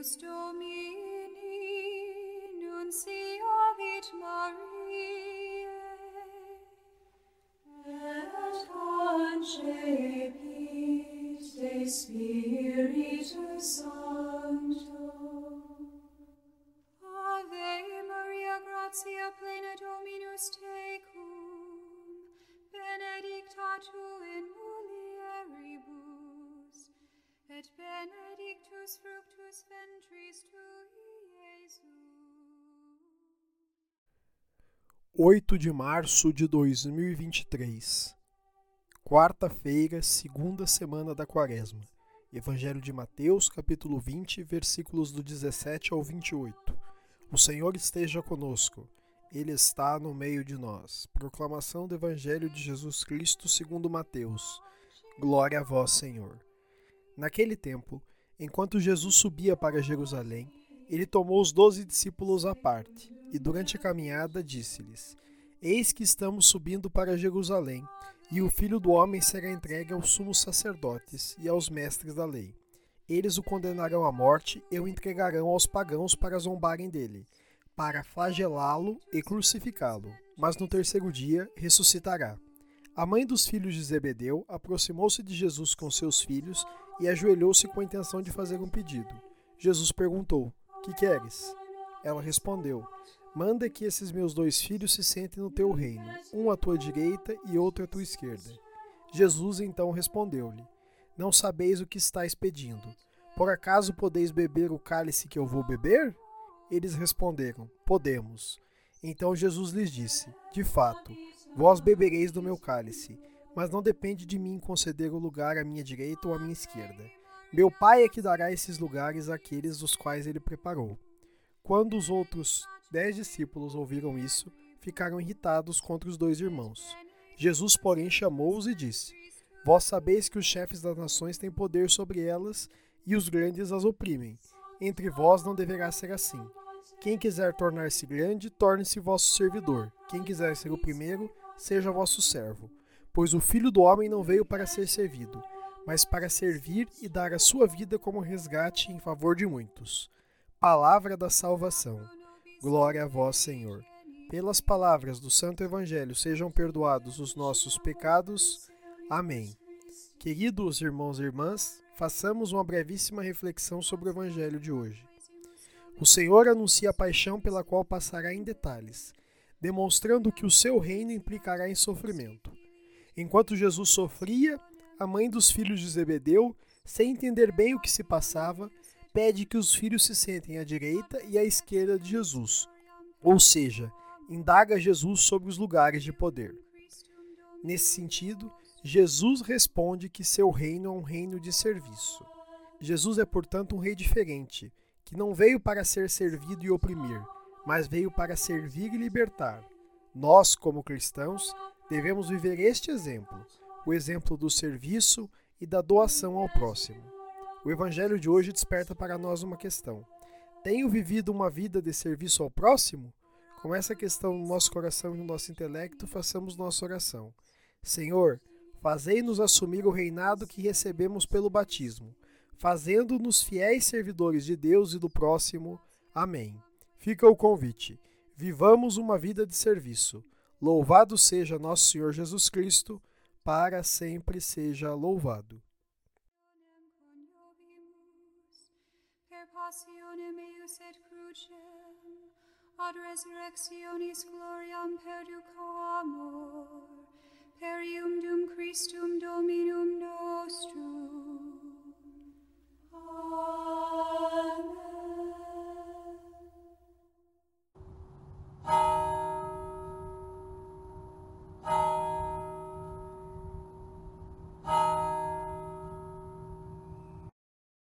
Christus Domini, nunciavit Mariae, et concepit de Spiritus Sancto. Ave Maria, gratia plena Dominus tecum, benedicta tu 8 de março de 2023, quarta-feira, segunda semana da Quaresma. Evangelho de Mateus, capítulo 20, versículos do 17 ao 28. O Senhor esteja conosco. Ele está no meio de nós. Proclamação do Evangelho de Jesus Cristo segundo Mateus. Glória a vós, Senhor. Naquele tempo, enquanto Jesus subia para Jerusalém, ele tomou os doze discípulos à parte e, durante a caminhada, disse-lhes: Eis que estamos subindo para Jerusalém, e o filho do homem será entregue aos sumos sacerdotes e aos mestres da lei. Eles o condenarão à morte e o entregarão aos pagãos para zombarem dele, para flagelá-lo e crucificá-lo. Mas no terceiro dia ressuscitará. A mãe dos filhos de Zebedeu aproximou-se de Jesus com seus filhos e ajoelhou-se com a intenção de fazer um pedido. Jesus perguntou: Que queres? Ela respondeu: Manda que esses meus dois filhos se sentem no teu reino, um à tua direita e outro à tua esquerda. Jesus então respondeu-lhe: Não sabeis o que estáis pedindo. Por acaso podeis beber o cálice que eu vou beber? Eles responderam: Podemos. Então Jesus lhes disse: De fato, vós bebereis do meu cálice, mas não depende de mim conceder o lugar à minha direita ou à minha esquerda. Meu Pai é que dará esses lugares àqueles os quais ele preparou. Quando os outros dez discípulos ouviram isso, ficaram irritados contra os dois irmãos. Jesus, porém, chamou-os e disse: Vós sabeis que os chefes das nações têm poder sobre elas e os grandes as oprimem. Entre vós não deverá ser assim. Quem quiser tornar-se grande, torne-se vosso servidor. Quem quiser ser o primeiro, seja vosso servo. Pois o filho do homem não veio para ser servido, mas para servir e dar a sua vida como resgate em favor de muitos. Palavra da salvação. Glória a vós, Senhor. Pelas palavras do Santo Evangelho sejam perdoados os nossos pecados. Amém. Queridos irmãos e irmãs, façamos uma brevíssima reflexão sobre o Evangelho de hoje. O Senhor anuncia a paixão pela qual passará em detalhes, demonstrando que o seu reino implicará em sofrimento. Enquanto Jesus sofria, a mãe dos filhos de Zebedeu, sem entender bem o que se passava, pede que os filhos se sentem à direita e à esquerda de Jesus, ou seja, indaga Jesus sobre os lugares de poder. Nesse sentido, Jesus responde que seu reino é um reino de serviço. Jesus é, portanto, um rei diferente, que não veio para ser servido e oprimir, mas veio para servir e libertar. Nós, como cristãos, devemos viver este exemplo, o exemplo do serviço e da doação ao próximo. O evangelho de hoje desperta para nós uma questão: tenho vivido uma vida de serviço ao próximo? Com essa questão no nosso coração e no nosso intelecto, façamos nossa oração. Senhor, fazei-nos assumir o reinado que recebemos pelo batismo, fazendo-nos fiéis servidores de Deus e do próximo. Amém. Fica o convite. Vivamos uma vida de serviço. Louvado seja nosso Senhor Jesus Cristo, para sempre seja louvado. passionem meus et crucem, ad resurrectionis gloriam perduco amor, perium dum Christum Dominum nostrum.